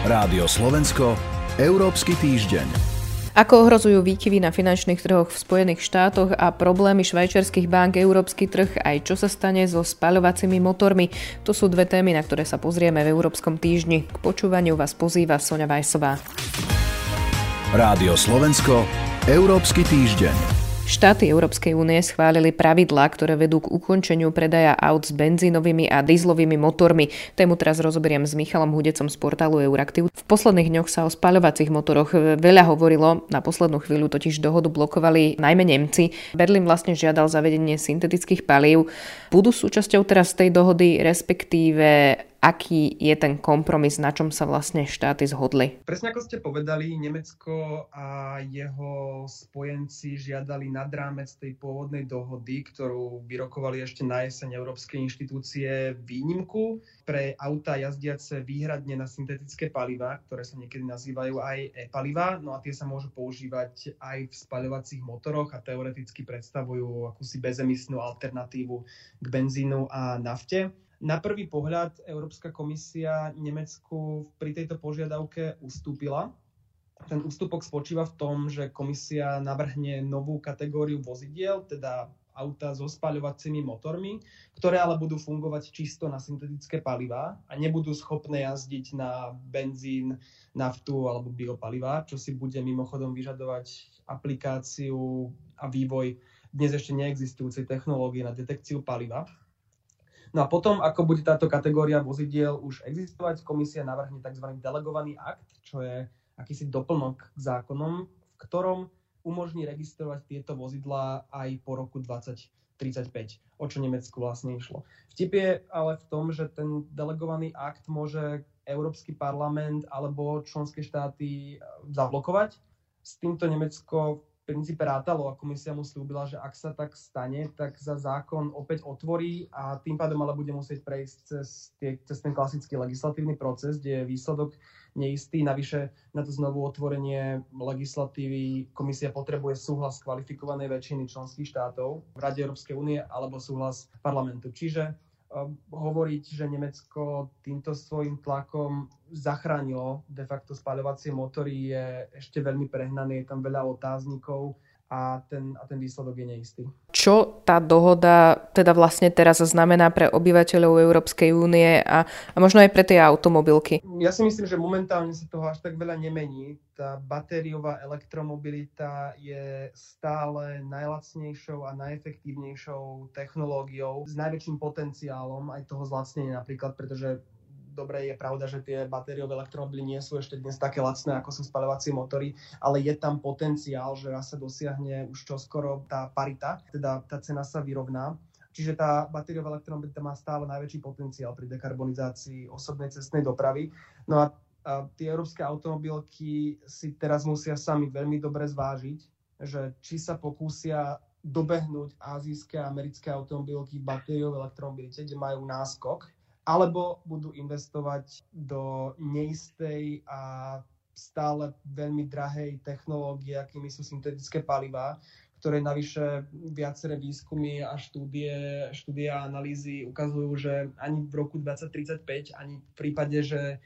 Rádio Slovensko, Európsky týždeň. Ako ohrozujú výkyvy na finančných trhoch v Spojených štátoch a problémy švajčiarských bank európsky trh, aj čo sa stane so spaľovacími motormi, to sú dve témy, na ktoré sa pozrieme v Európskom týždni. K počúvaniu vás pozýva Sonja Vajsová. Rádio Slovensko, Európsky týždeň. Štáty Európskej únie schválili pravidlá, ktoré vedú k ukončeniu predaja aut s benzínovými a dízlovými motormi. Tému teraz rozoberiem s Michalom Hudecom z portálu Euraktiv. V posledných dňoch sa o spaľovacích motoroch veľa hovorilo, na poslednú chvíľu totiž dohodu blokovali najmä Nemci. Berlín vlastne žiadal zavedenie syntetických palív. Budú súčasťou teraz tej dohody, respektíve aký je ten kompromis, na čom sa vlastne štáty zhodli? Presne ako ste povedali, Nemecko a jeho spojenci žiadali nad rámec tej pôvodnej dohody, ktorú vyrokovali ešte na jeseň Európske inštitúcie výnimku pre auta jazdiace výhradne na syntetické paliva, ktoré sa niekedy nazývajú aj e-paliva, no a tie sa môžu používať aj v spaľovacích motoroch a teoreticky predstavujú akúsi bezemisnú alternatívu k benzínu a nafte. Na prvý pohľad Európska komisia Nemecku pri tejto požiadavke ustúpila. Ten ústupok spočíva v tom, že komisia navrhne novú kategóriu vozidiel, teda auta so spaľovacími motormi, ktoré ale budú fungovať čisto na syntetické palivá a nebudú schopné jazdiť na benzín, naftu alebo biopalivá, čo si bude mimochodom vyžadovať aplikáciu a vývoj dnes ešte neexistujúcej technológie na detekciu paliva. No a potom, ako bude táto kategória vozidiel už existovať, komisia navrhne tzv. delegovaný akt, čo je akýsi doplnok k zákonom, v ktorom umožní registrovať tieto vozidlá aj po roku 2035, o čo Nemecku vlastne išlo. Vtip je ale v tom, že ten delegovaný akt môže Európsky parlament alebo členské štáty zablokovať. S týmto Nemecko princípe rátalo a komisia mu slúbila, že ak sa tak stane, tak za zákon opäť otvorí a tým pádom ale bude musieť prejsť cez, tie, cez ten klasický legislatívny proces, kde je výsledok neistý. Navyše na to znovu otvorenie legislatívy komisia potrebuje súhlas kvalifikovanej väčšiny členských štátov v Rade Európskej únie alebo súhlas parlamentu. Čiže hovoriť, že Nemecko týmto svojim tlakom zachránilo de facto spaľovacie motory je ešte veľmi prehnané, je tam veľa otáznikov a ten, a ten výsledok je neistý. Čo tá dohoda teda vlastne teraz znamená pre obyvateľov Európskej únie a, a možno aj pre tie automobilky? Ja si myslím, že momentálne sa toho až tak veľa nemení. Tá batériová elektromobilita je stále najlacnejšou a najefektívnejšou technológiou s najväčším potenciálom aj toho zlacnenia napríklad, pretože dobre, je pravda, že tie batériové elektromobily nie sú ešte dnes také lacné, ako sú spaľovacie motory, ale je tam potenciál, že raz sa dosiahne už čoskoro tá parita, teda tá cena sa vyrovná. Čiže tá batériová elektromobilita má stále najväčší potenciál pri dekarbonizácii osobnej cestnej dopravy. No a, a tie európske automobilky si teraz musia sami veľmi dobre zvážiť, že či sa pokúsia dobehnúť azijské a americké automobilky v batériovej elektromobilite, kde majú náskok alebo budú investovať do neistej a stále veľmi drahej technológie, akými sú syntetické palivá, ktoré navyše viaceré výskumy a štúdie, štúdie a analýzy ukazujú, že ani v roku 2035, ani v prípade, že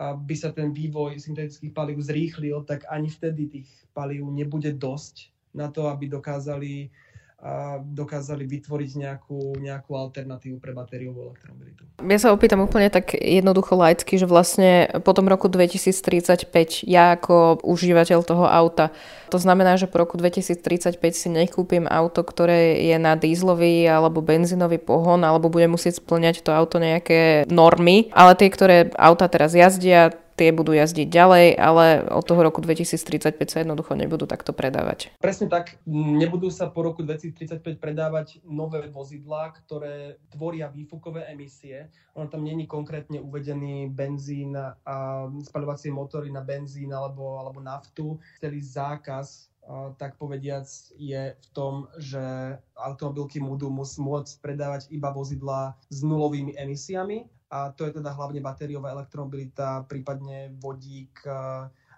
by sa ten vývoj syntetických palív zrýchlil, tak ani vtedy tých palív nebude dosť na to, aby dokázali a dokázali vytvoriť nejakú, nejakú alternatívu pre batériovú elektromobilitu. Ja sa opýtam úplne tak jednoducho laicky, že vlastne po tom roku 2035 ja ako užívateľ toho auta, to znamená, že po roku 2035 si nekúpim auto, ktoré je na dízlový alebo benzínový pohon, alebo budem musieť splňať to auto nejaké normy, ale tie, ktoré auta teraz jazdia, tie budú jazdiť ďalej, ale od toho roku 2035 sa jednoducho nebudú takto predávať. Presne tak, nebudú sa po roku 2035 predávať nové vozidlá, ktoré tvoria výfukové emisie. Ono tam není konkrétne uvedený benzín a spaľovacie motory na benzín alebo, alebo naftu. Celý zákaz tak povediac je v tom, že automobilky budú môcť predávať iba vozidlá s nulovými emisiami a to je teda hlavne batériová elektromobilita, prípadne vodík,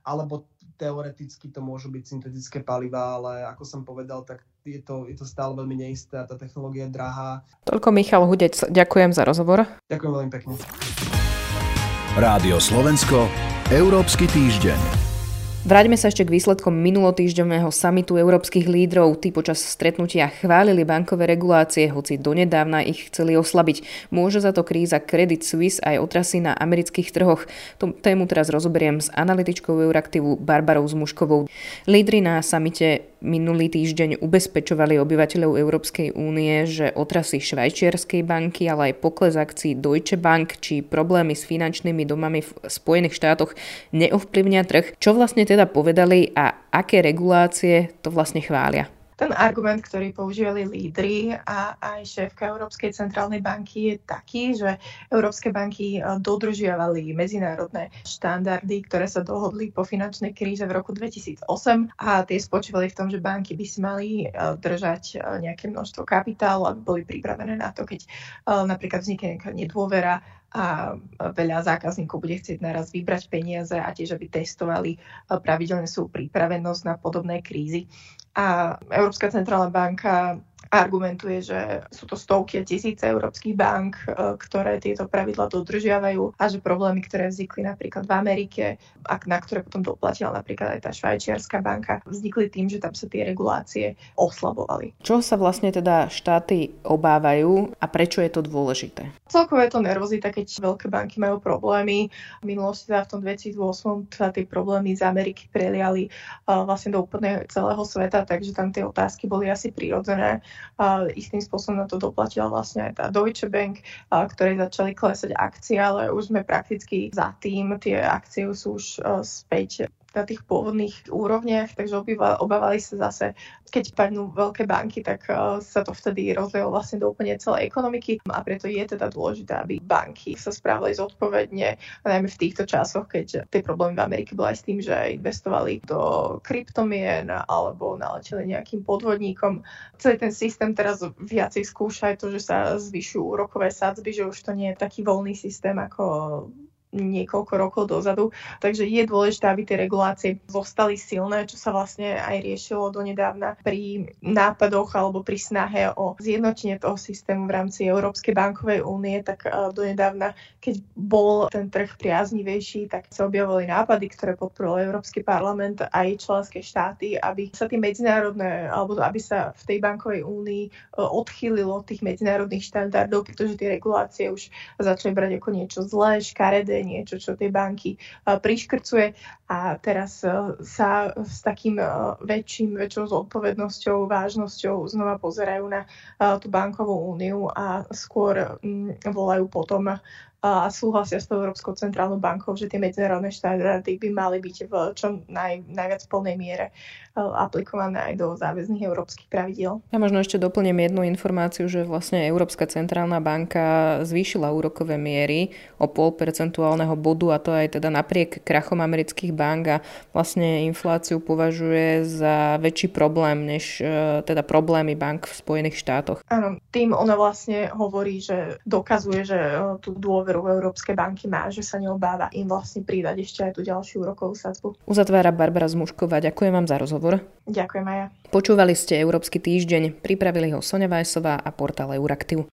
alebo teoreticky to môžu byť syntetické paliva, ale ako som povedal, tak je to, je to stále veľmi neisté a tá technológia je drahá. Toľko Michal Hudec, ďakujem za rozhovor. Ďakujem veľmi pekne. Rádio Slovensko, Európsky týždeň. Vráťme sa ešte k výsledkom minulotýždňového samitu európskych lídrov. Tí počas stretnutia chválili bankové regulácie, hoci donedávna ich chceli oslabiť. Môže za to kríza Credit Suisse aj otrasy na amerických trhoch. Tú tému teraz rozoberiem s analytičkou Euraktivu Barbarou Zmuškovou. Lídry na samite minulý týždeň ubezpečovali obyvateľov Európskej únie, že otrasy Švajčiarskej banky, ale aj pokles akcií Deutsche Bank či problémy s finančnými domami v Spojených štátoch neovplyvnia trh. Čo vlastne teda povedali a aké regulácie to vlastne chvália? Ten argument, ktorý používali lídry a aj šéfka Európskej centrálnej banky je taký, že Európske banky e, dodržiavali medzinárodné štandardy, ktoré sa dohodli po finančnej kríze v roku 2008 a tie spočívali v tom, že banky by si mali e, držať e, nejaké množstvo kapitálu, aby boli pripravené na to, keď napríklad vznikne nejaká nedôvera a veľa zákazníkov bude chcieť naraz vybrať peniaze a tiež, aby testovali pravidelne sú pripravenosť na podobné krízy. A Európska centrálna banka argumentuje, že sú to stovky a tisíce európskych bank, e, ktoré tieto pravidla dodržiavajú a že problémy, ktoré vznikli napríklad v Amerike, a na ktoré potom doplatila napríklad aj tá švajčiarská banka, vznikli tým, že tam sa tie regulácie oslabovali. Čo sa vlastne teda štáty obávajú a prečo je to dôležité? Celkové je to nervozita, keď veľké banky majú problémy. V minulosti teda v tom 2008 sa tie problémy z Ameriky preliali uh, vlastne do úplne celého sveta, takže tam tie otázky boli asi prirodzené. Uh, istým spôsobom na to doplatila vlastne aj tá Deutsche Bank, uh, ktorej začali klesať akcie, ale už sme prakticky za tým. Tie akcie sú už uh, späť na tých pôvodných úrovniach, takže obávali sa zase, keď padnú veľké banky, tak uh, sa to vtedy rozlielo vlastne do úplne celej ekonomiky a preto je teda dôležité, aby banky sa správali zodpovedne, najmä v týchto časoch, keď tie problémy v Amerike boli aj s tým, že investovali do kryptomien alebo naleteli nejakým podvodníkom. Celý ten systém teraz viacej skúša aj to, že sa zvyšujú úrokové sadzby, že už to nie je taký voľný systém ako niekoľko rokov dozadu. Takže je dôležité, aby tie regulácie zostali silné, čo sa vlastne aj riešilo donedávna pri nápadoch alebo pri snahe o zjednotenie toho systému v rámci Európskej bankovej únie, tak e, donedávna, keď bol ten trh priaznivejší, tak sa objavili nápady, ktoré podporil Európsky parlament aj členské štáty, aby sa tie medzinárodné, alebo aby sa v tej bankovej únii e, odchýlilo od tých medzinárodných štandardov, pretože tie regulácie už začali brať ako niečo zlé, škaredé, niečo, čo tie banky priškrcuje. A teraz sa s takým väčším, väčšou zodpovednosťou, vážnosťou znova pozerajú na tú bankovú úniu a skôr volajú potom a súhlasia s tou Európskou centrálnou bankou, že tie medzinárodné štandardy by mali byť v čo naj, najviac plnej miere e, aplikované aj do záväzných európskych pravidiel. Ja možno ešte doplním jednu informáciu, že vlastne Európska centrálna banka zvýšila úrokové miery o pol percentuálneho bodu a to aj teda napriek krachom amerických bank a vlastne infláciu považuje za väčší problém než e, teda problémy bank v Spojených štátoch. Áno, tým ona vlastne hovorí, že dokazuje, že e, tú dôveru ktorú Európske banky má, že sa neobáva im vlastne pridať ešte aj tú ďalšiu úrokovú sadzbu. Uzatvára Barbara Zmušková. Ďakujem vám za rozhovor. Ďakujem aj ja. Počúvali ste Európsky týždeň, pripravili ho Sonja Vajsová a portál Euraktiv.